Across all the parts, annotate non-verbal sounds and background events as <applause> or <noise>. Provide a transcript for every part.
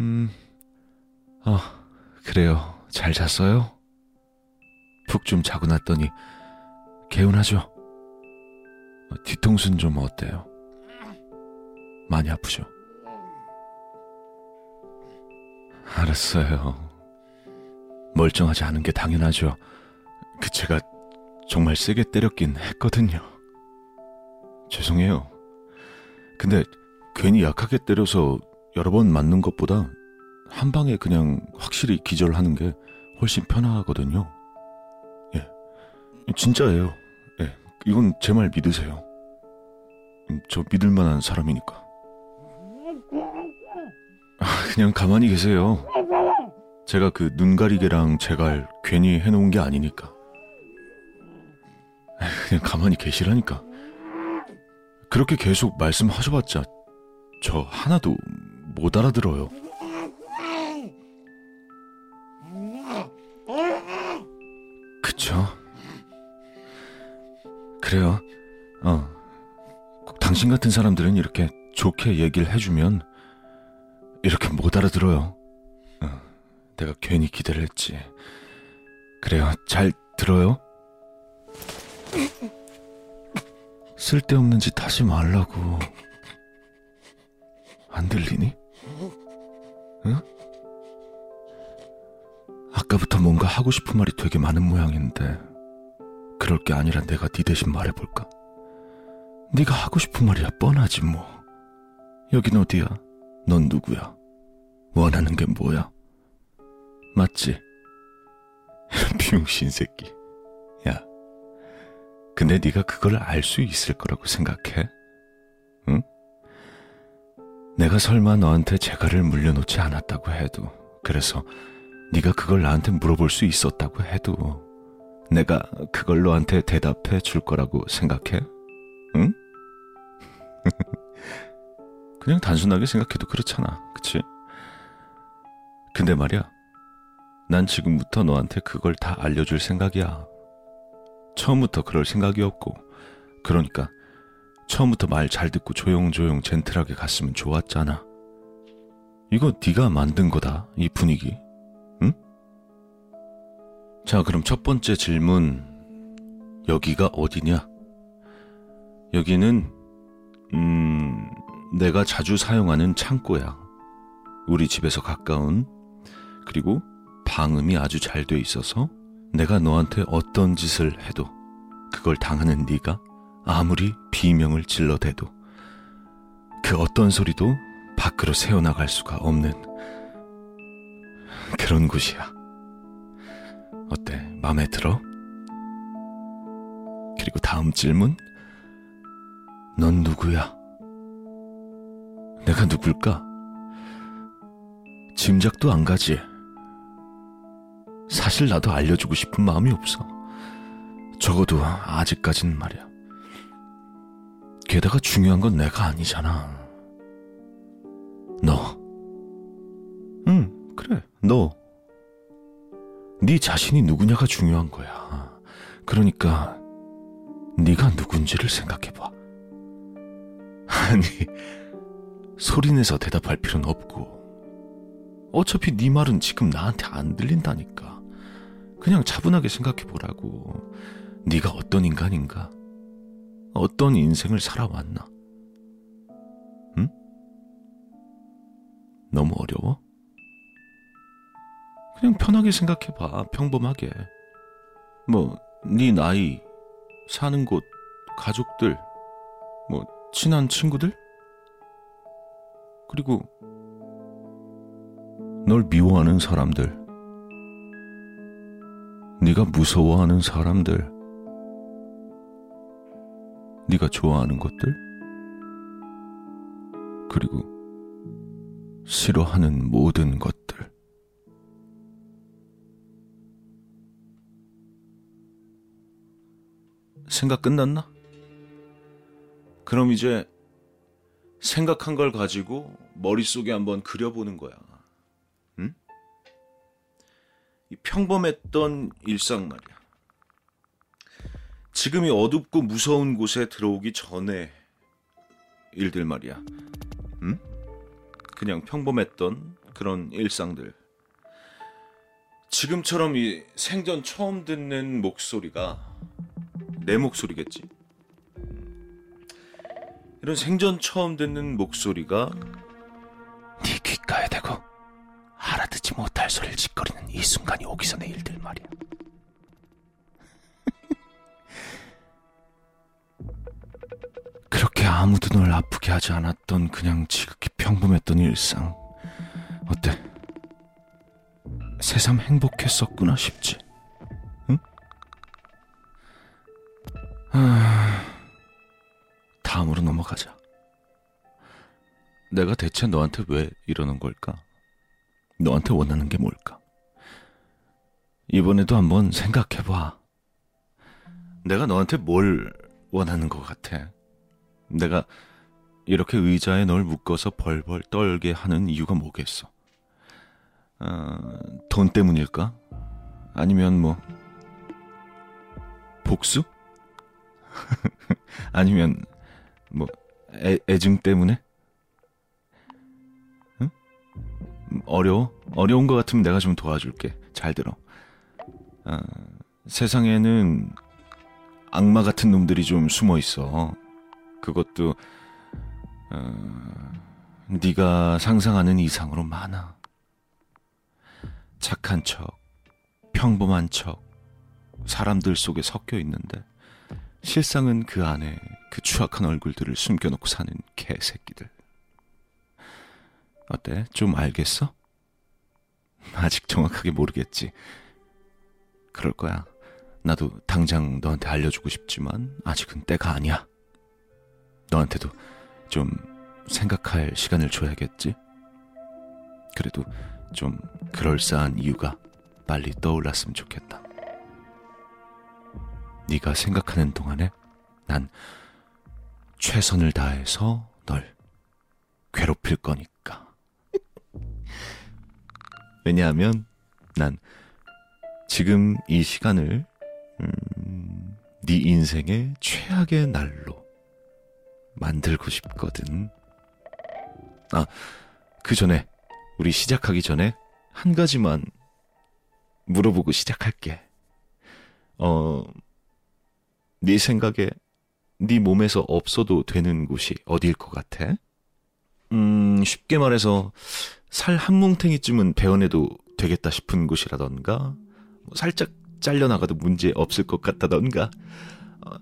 음, 아, 그래요. 잘 잤어요? 푹 좀 자고 났더니 개운하죠? 어, 뒤통수는 좀 어때요? 많이 아프죠? 알았어요. 멀쩡하지 않은 게 당연하죠. 그 제가 정말 세게 때렸긴 했거든요. 죄송해요. 근데 괜히 약하게 때려서 여러 번 맞는 것보다 한 방에 그냥 확실히 기절하는 게 훨씬 편하거든요. 예. 진짜예요. 예. 이건 제 말 믿으세요. 음, 저 믿을 만한 사람이니까. 아, 그냥 가만히 계세요. 제가 그 눈가리개랑 제갈 괜히 해놓은 게 아니니까. 그냥 가만히 계시라니까. 그렇게 계속 말씀하셔봤자 저 하나도 못 알아들어요. 그쵸? 그래요. 어. 꼭 당신 같은 사람들은 이렇게 좋게 얘기를 해주면 이렇게 못 알아들어요. 어. 내가 괜히 기대를 했지. 그래요. 잘 들어요? 쓸데없는 짓 하지 말라고. 안 들리니? 응? 아까부터 뭔가 하고 싶은 말이 되게 많은 모양인데 그럴 게 아니라 내가 네 대신 말해볼까? 네가 하고 싶은 말이야 뻔하지 뭐. 여긴 어디야? 넌 누구야? 원하는 게 뭐야? 맞지? <laughs> 비용신 새끼. 야, 근데 네가 그걸 알 수 있을 거라고 생각해? 응? 내가 설마 너한테 재갈을 물려놓지 않았다고 해도 그래서 네가 그걸 나한테 물어볼 수 있었다고 해도 내가 그걸 너한테 대답해 줄 거라고 생각해? 응? <laughs> 그냥 단순하게 생각해도 그렇잖아. 그치? 근데 말이야. 난 지금부터 너한테 그걸 다 알려줄 생각이야. 처음부터 그럴 생각이었고, 그러니까 처음부터 말 잘 듣고 조용조용 젠틀하게 갔으면 좋았잖아. 이거 네가 만든 거다, 이 분위기. 응? 자, 그럼 첫 번째 질문. 여기가 어디냐? 여기는, 음, 내가 자주 사용하는 창고야. 우리 집에서 가까운, 그리고 방음이 아주 잘 돼 있어서 내가 너한테 어떤 짓을 해도 그걸 당하는 네가 아무리 비명을 질러대도 그 어떤 소리도 밖으로 새어나갈 수가 없는 그런 곳이야. 어때? 마음에 들어? 그리고 다음 질문? 넌 누구야? 내가 누굴까? 짐작도 안 가지. 사실 나도 알려주고 싶은 마음이 없어. 적어도 아직까진 말이야. 게다가 중요한 건 내가 아니잖아. 너. 응, 그래, 너. 네 자신이 누구냐가 중요한 거야. 그러니까 네가 누군지를 생각해봐. 아니, 소리내서 대답할 필요는 없고 어차피 네 말은 지금 나한테 안 들린다니까. 그냥 차분하게 생각해 보라고. 네가 어떤 인간인가? 어떤 인생을 살아왔나? 응? 너무 어려워? 그냥 편하게 생각해 봐. 평범하게. 뭐 네 나이, 사는 곳, 가족들, 뭐 친한 친구들? 그리고 널 미워하는 사람들, 네가 무서워하는 사람들, 네가 좋아하는 것들, 그리고 싫어하는 모든 것들. 생각 끝났나? 그럼 이제 생각한 걸 가지고 머릿속에 한번 그려보는 거야. 응? 이 평범했던 일상 말이야. 지금이 어둡고 무서운 곳에 들어오기 전에 일들 말이야. 응? 그냥 평범했던 그런 일상들. 지금처럼 이 생전 처음 듣는 목소리가 내 목소리겠지. 이런 생전 처음 듣는 목소리가 네 귓가에 대고 알아듣지 못할 소리를 짓거리는 이 순간이 오기 전의 일들 말이야. <laughs> 그렇게 아무도 널 아프게 하지 않았던 그냥 지극히 평범했던 일상. 어때? 새삼 행복했었구나 싶지. 넘어가자. 내가 대체 너한테 왜 이러는 걸까? 너한테 원하는 게 뭘까? 이번에도 한번 생각해봐. 내가 너한테 뭘 원하는 것 같아? 내가 이렇게 의자에 널 묶어서 벌벌 떨게 하는 이유가 뭐겠어? 어, 돈 때문일까? 아니면 뭐 복수? <laughs> 아니면 뭐 애, 애증 때문에? 응? 어려워? 어려운 것 같으면 내가 좀 도와줄게. 잘 들어. 어, 세상에는 악마 같은 놈들이 좀 숨어 있어. 그것도 어, 네가 상상하는 이상으로 많아. 착한 척, 평범한 척, 사람들 속에 섞여 있는데 실상은 그 안에 그 추악한 얼굴들을 숨겨놓고 사는 개새끼들. 어때? 좀 알겠어? 아직 정확하게 모르겠지. 그럴 거야. 나도 당장 너한테 알려주고 싶지만 아직은 때가 아니야. 너한테도 좀 생각할 시간을 줘야겠지? 그래도 좀 그럴싸한 이유가 빨리 떠올랐으면 좋겠다. 네가 생각하는 동안에 난 최선을 다해서 널 괴롭힐 거니까. <laughs> 왜냐하면 난 지금 이 시간을 음, 네 인생의 최악의 날로 만들고 싶거든. 아, 그 전에 우리 시작하기 전에 한 가지만 물어보고 시작할게. 어, 네 생각에 네 몸에서 없어도 되는 곳이 어디일 것 같아? 음, 쉽게 말해서 살 한 뭉탱이쯤은 베어내도 되겠다 싶은 곳이라던가, 뭐 살짝 잘려나가도 문제 없을 것 같다던가, 어, 어,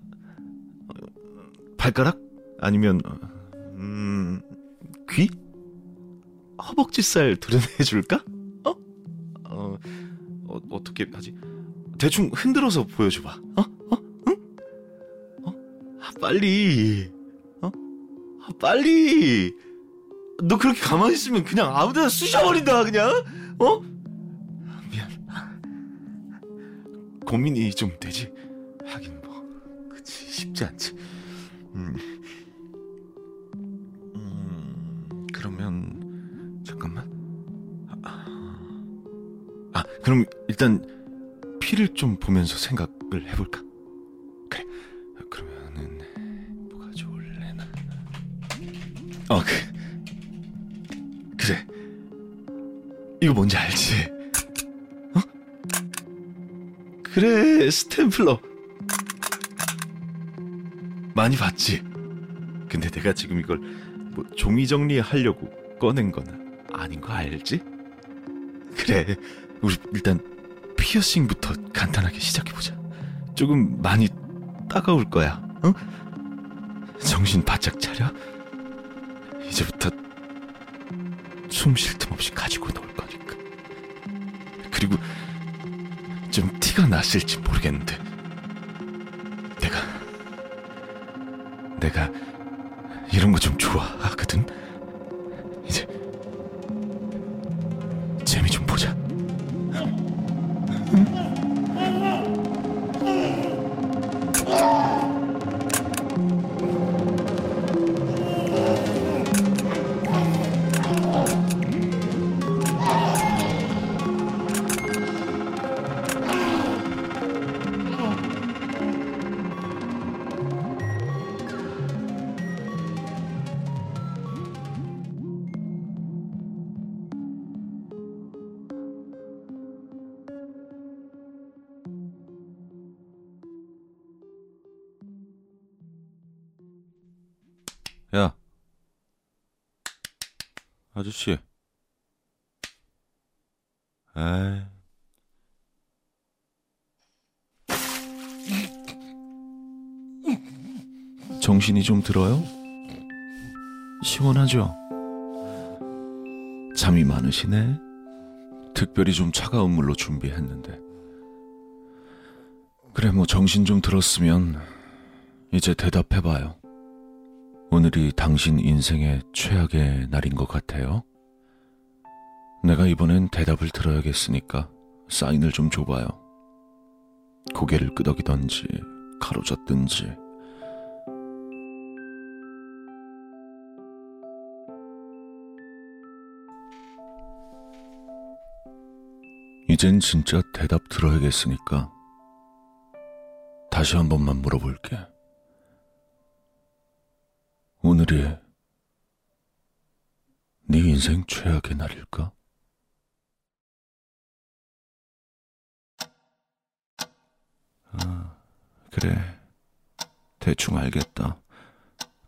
발가락? 아니면, 음, 귀? 허벅지살 도려내줄까? 어? 어, 어, 어떻게 하지? 대충 흔들어서 보여줘봐. 어? 어? 응? 어? 아, 빨리. 어? 아, 빨리. 너 그렇게 가만히 있으면 그냥 아무 데나 쑤셔버린다, 그냥. 어? 미안. 고민이 좀 되지. 하긴 뭐, 그치, 쉽지 않지. 음. 음, 그러면, 잠깐만. 아, 그럼 일단 피를 좀 보면서 생각을 해볼까? 어, 그, 그래. 이거 뭔지 알지? 어? 그래, 스탬플러. 많이 봤지? 근데 내가 지금 이걸 뭐 종이 정리하려고 꺼낸 건 아닌 거 알지? 그래, 우리 일단 피어싱부터 간단하게 시작해보자. 조금 많이 따가울 거야, 어? 정신 바짝 차려. 이제부터 숨 쉴 틈 없이 가지고 놀 거니까. 그리고 좀 티가 났을지 모르겠는데, 내가, 내가 이런 거 좀 좋아하거든? 아저씨. 에이. 정신이 좀 들어요? 시원하죠? 잠이 많으시네? 특별히 좀 차가운 물로 준비했는데. 그래, 뭐 정신 좀 들었으면 이제 대답해봐요. 오늘이 당신 인생의 최악의 날인 것 같아요. 내가 이번엔 대답을 들어야겠으니까 사인을 좀 줘봐요. 고개를 끄덕이던지 가로젓든지 이젠 진짜 대답 들어야겠으니까 다시 한 번만 물어볼게. 오늘이 네 인생 최악의 날일까? 아, 그래. 대충 알겠다.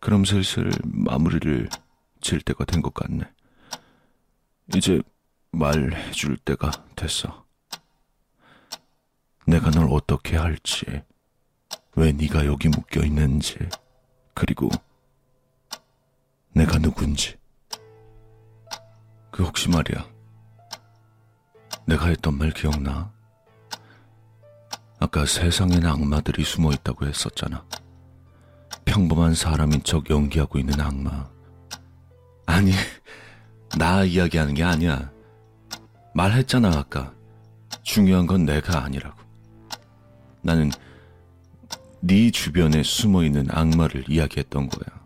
그럼 슬슬 마무리를 질 때가 된 것 같네. 이제 말해줄 때가 됐어. 내가 널 어떻게 할지, 왜 네가 여기 묶여 있는지, 그리고 내가 누군지. 그 혹시 말이야. 내가 했던 말 기억나? 아까 세상엔 악마들이 숨어 있다고 했었잖아. 평범한 사람인 척 연기하고 있는 악마. 아니, <laughs> 나 이야기하는 게 아니야. 말했잖아, 아까. 중요한 건 내가 아니라고. 나는 네 주변에 숨어 있는 악마를 이야기했던 거야.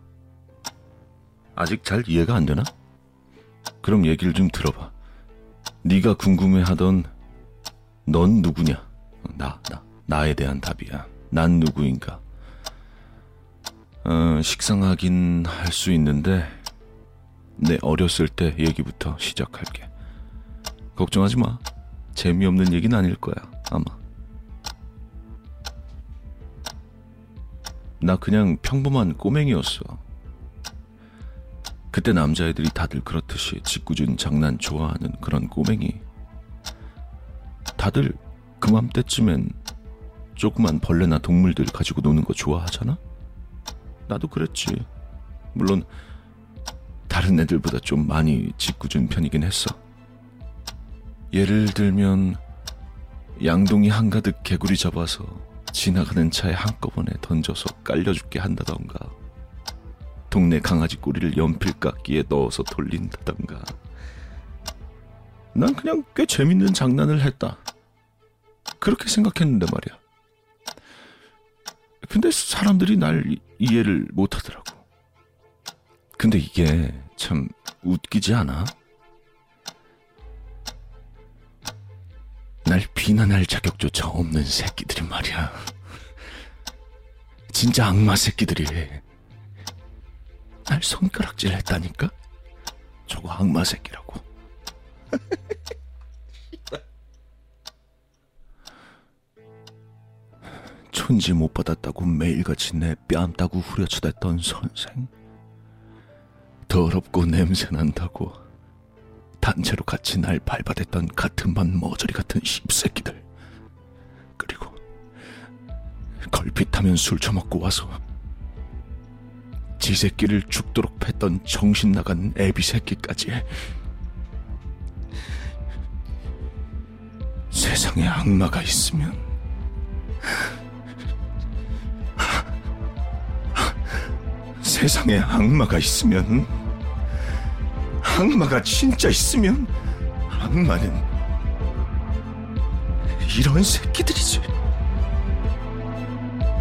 아직 잘 이해가 안 되나? 그럼 얘기를 좀 들어봐. 네가 궁금해하던 넌 누구냐? 나, 나, 나에 대한 답이야. 난 누구인가? 어, 식상하긴 할 수 있는데 내 어렸을 때 얘기부터 시작할게. 걱정하지 마. 재미없는 얘기는 아닐 거야, 아마. 나 그냥 평범한 꼬맹이였어. 그때 남자애들이 다들 그렇듯이 짓궂은 장난 좋아하는 그런 꼬맹이. 다들 그맘때쯤엔 조그만 벌레나 동물들 가지고 노는 거 좋아하잖아? 나도 그랬지. 물론 다른 애들보다 좀 많이 짓궂은 편이긴 했어. 예를 들면 양동이 한가득 개구리 잡아서 지나가는 차에 한꺼번에 던져서 깔려 죽게 한다던가 동네 강아지 꼬리를 연필깎이에 넣어서 돌린다던가 난 그냥 꽤 재밌는 장난을 했다. 그렇게 생각했는데 말이야. 근데 사람들이 날 이해를 못 하더라고. 근데 이게 참 웃기지 않아? 날 비난할 자격조차 없는 새끼들이 말이야. 진짜 악마 새끼들이 날 손가락질 했다니까? 저거 악마 새끼라고. <laughs> 촌지 못 받았다고 매일같이 내 뺨 따고 후려쳐댔던 선생. 더럽고 냄새난다고 단체로 같이 날 밟아댔던 같은 반 머저리 같은 씹새끼들. 그리고 걸핏하면 술 처먹고 와서 지 새끼를 죽도록 팼던 정신 나간 애비 새끼까지. 세상에 악마가 있으면 세상에 악마가 있으면 악마가 진짜 있으면 악마는 이런 새끼들이지.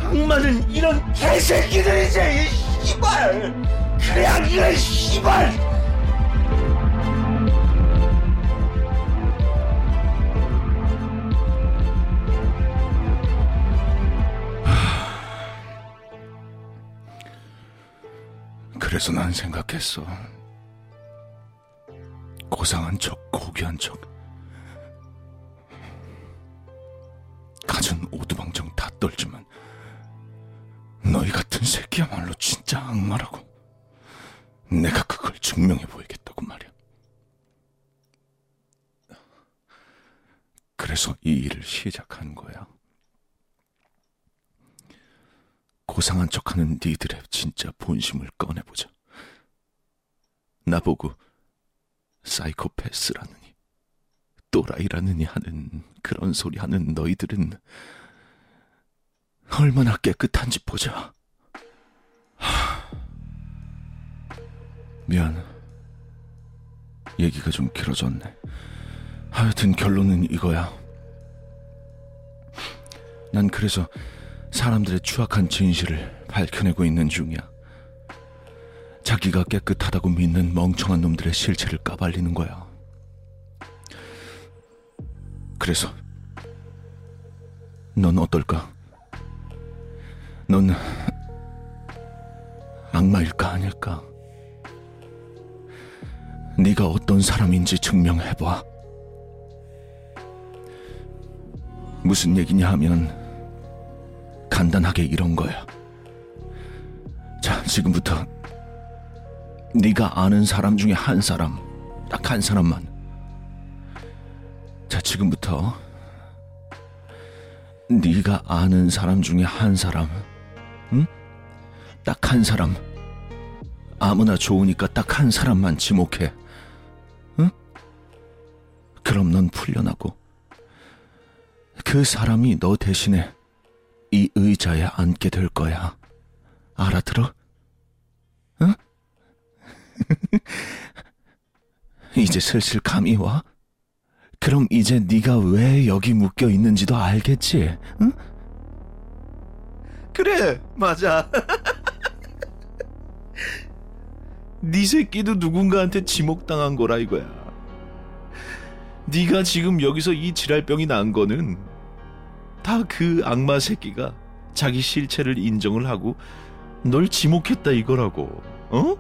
악마는 이런 개새끼들이지. 이 씨발. 그래 악이야 씨발. 그래서 난 생각했어. 고상한 척, 고귀한 척. 가진 오두방정 다 떨지만 너희 같 그 새끼야말로 진짜 악마라고. 내가 그걸 증명해 보이겠다고 말이야. 그래서 이 일을 시작한 거야. 고상한 척하는 니들의 진짜 본심을 꺼내보자. 나보고 사이코패스라느니 또라이라느니 하는 그런 소리 하는 너희들은 얼마나 깨끗한지 보자. 미안. 얘기가 좀 길어졌네. 하여튼 결론은 이거야. 난 그래서 사람들의 추악한 진실을 밝혀내고 있는 중이야. 자기가 깨끗하다고 믿는 멍청한 놈들의 실체를 까발리는 거야. 그래서 넌 어떨까? 넌 악마일까 아닐까? 네가 어떤 사람인지 증명해봐. 무슨 얘기냐 하면 간단하게 이런 거야. 자, 지금부터 네가 아는 사람 중에 한 사람, 딱 한 사람만. 자, 지금부터 네가 아는 사람 중에 한 사람, 응? 딱 한 사람. 아무나 좋으니까 딱 한 사람만 지목해. 응? 그럼 넌 풀려나고 그 사람이 너 대신에 이 의자에 앉게 될 거야. 알아들어? 응? <laughs> 이제 슬슬 감이 와? 그럼 이제 네가 왜 여기 묶여 있는지도 알겠지? 응? 그래, 맞아. <laughs> 네 새끼도 누군가한테 지목당한 거라 이거야. 네가 지금 여기서 이 지랄병이 난 거는 다 그 악마 새끼가 자기 실체를 인정을 하고 널 지목했다 이거라고. 어?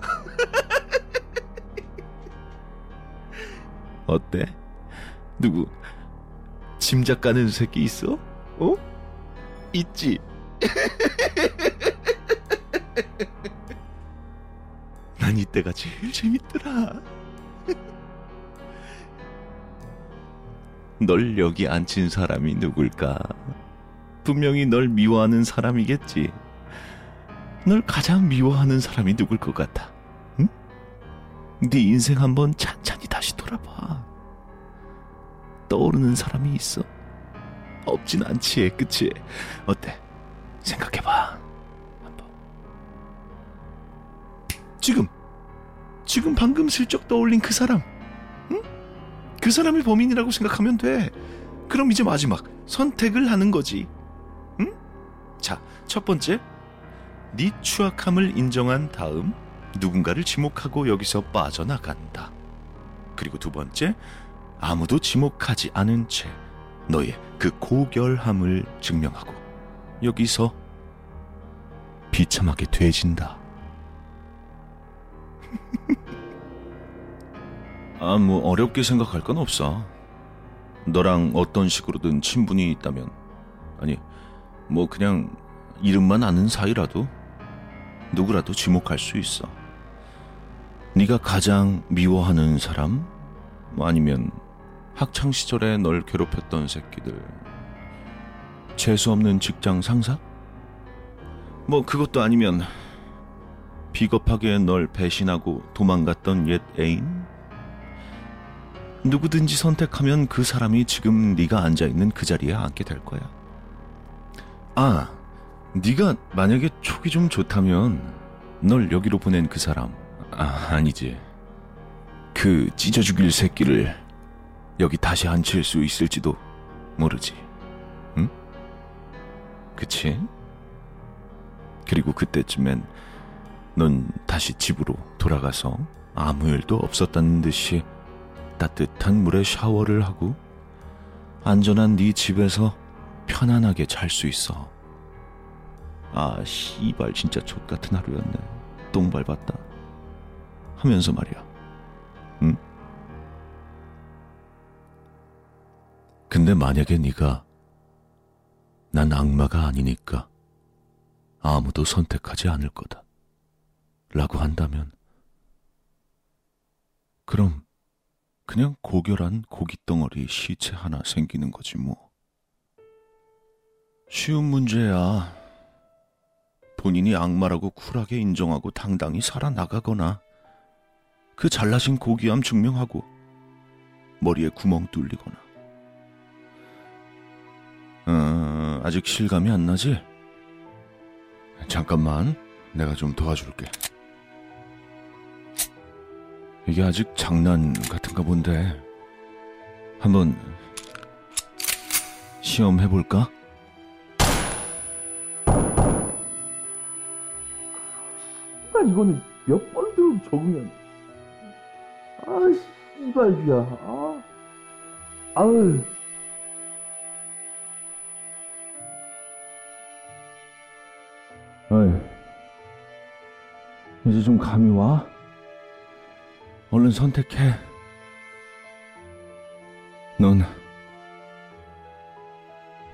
<laughs> 어때? 누구 짐작 가는 새끼 있어? 어? 있지. <laughs> 난 이때가 제일 재밌더라. <laughs> 널 여기 앉힌 사람이 누굴까? 분명히 널 미워하는 사람이겠지. 널 가장 미워하는 사람이 누굴 것 같아? 응? 네 인생 한번 찬찬히 다시 돌아봐. 떠오르는 사람이 있어? 없진 않지, 그치? 어때? 생각해봐. 한번. 지금, 지금 방금 슬쩍 떠올린 그 사람. 응? 그 사람이 범인이라고 생각하면 돼. 그럼 이제 마지막 선택을 하는 거지. 응? 자, 첫 번째. 네 추악함을 인정한 다음 누군가를 지목하고 여기서 빠져나간다. 그리고 두 번째, 아무도 지목하지 않은 채 너의 그 고결함을 증명하고 여기서 비참하게 돼진다. 아, 뭐 어렵게 생각할 건 없어. 너랑 어떤 식으로든 친분이 있다면 아니, 뭐 그냥 이름만 아는 사이라도 누구라도 지목할 수 있어. 네가 가장 미워하는 사람, 뭐 아니면 학창 시절에 널 괴롭혔던 새끼들, 재수 없는 직장 상사? 뭐 그것도 아니면 비겁하게 널 배신하고 도망갔던 옛 애인? 누구든지 선택하면 그 사람이 지금 네가 앉아 있는 그 자리에 앉게 될 거야. 아, 네가 만약에 촉이 좀 좋다면 널 여기로 보낸 그 사람 아 아니지 그 찢어 죽일 새끼를 여기 다시 앉힐 수 있을지도 모르지 응? 그치? 그리고 그때쯤엔 넌 다시 집으로 돌아가서 아무 일도 없었다는 듯이 따뜻한 물에 샤워를 하고 안전한 네 집에서 편안하게 잘 수 있어. 아, 씨발, 진짜 족 같은 하루였네. 똥 밟았다. 하면서 말이야. 응? 근데 만약에 네가 난 악마가 아니니까 아무도 선택하지 않을 거다. 라고 한다면, 그럼 그냥 고결한 고깃덩어리 시체 하나 생기는 거지 뭐. 쉬운 문제야. 본인이 악마라고 쿨하게 인정하고 당당히 살아나가거나 그 잘나신 고귀함 증명하고 머리에 구멍 뚫리거나 어, 아직 실감이 안 나지? 잠깐만 내가 좀 도와줄게 이게 아직 장난 같 은가 본데 한번 시험해 볼까? 아, 이거는 몇 번 들어도 적응이 안 돼. 아, 씨발이야. 아. 아유. 어이. 이제 좀 감이 와? 얼른 선택해. 넌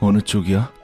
어느 쪽이야?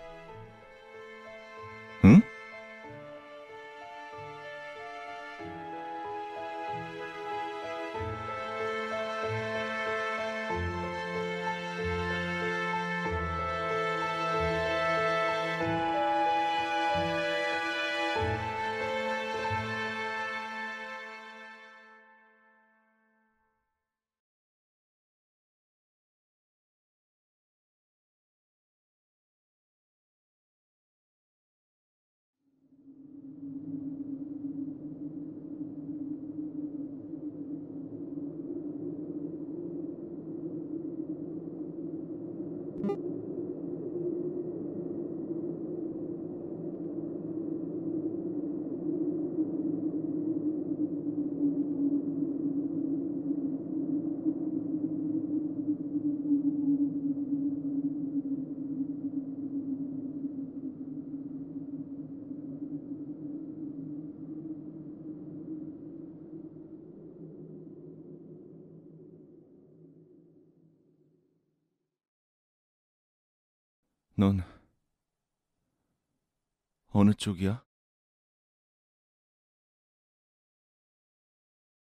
넌 어느 쪽이야?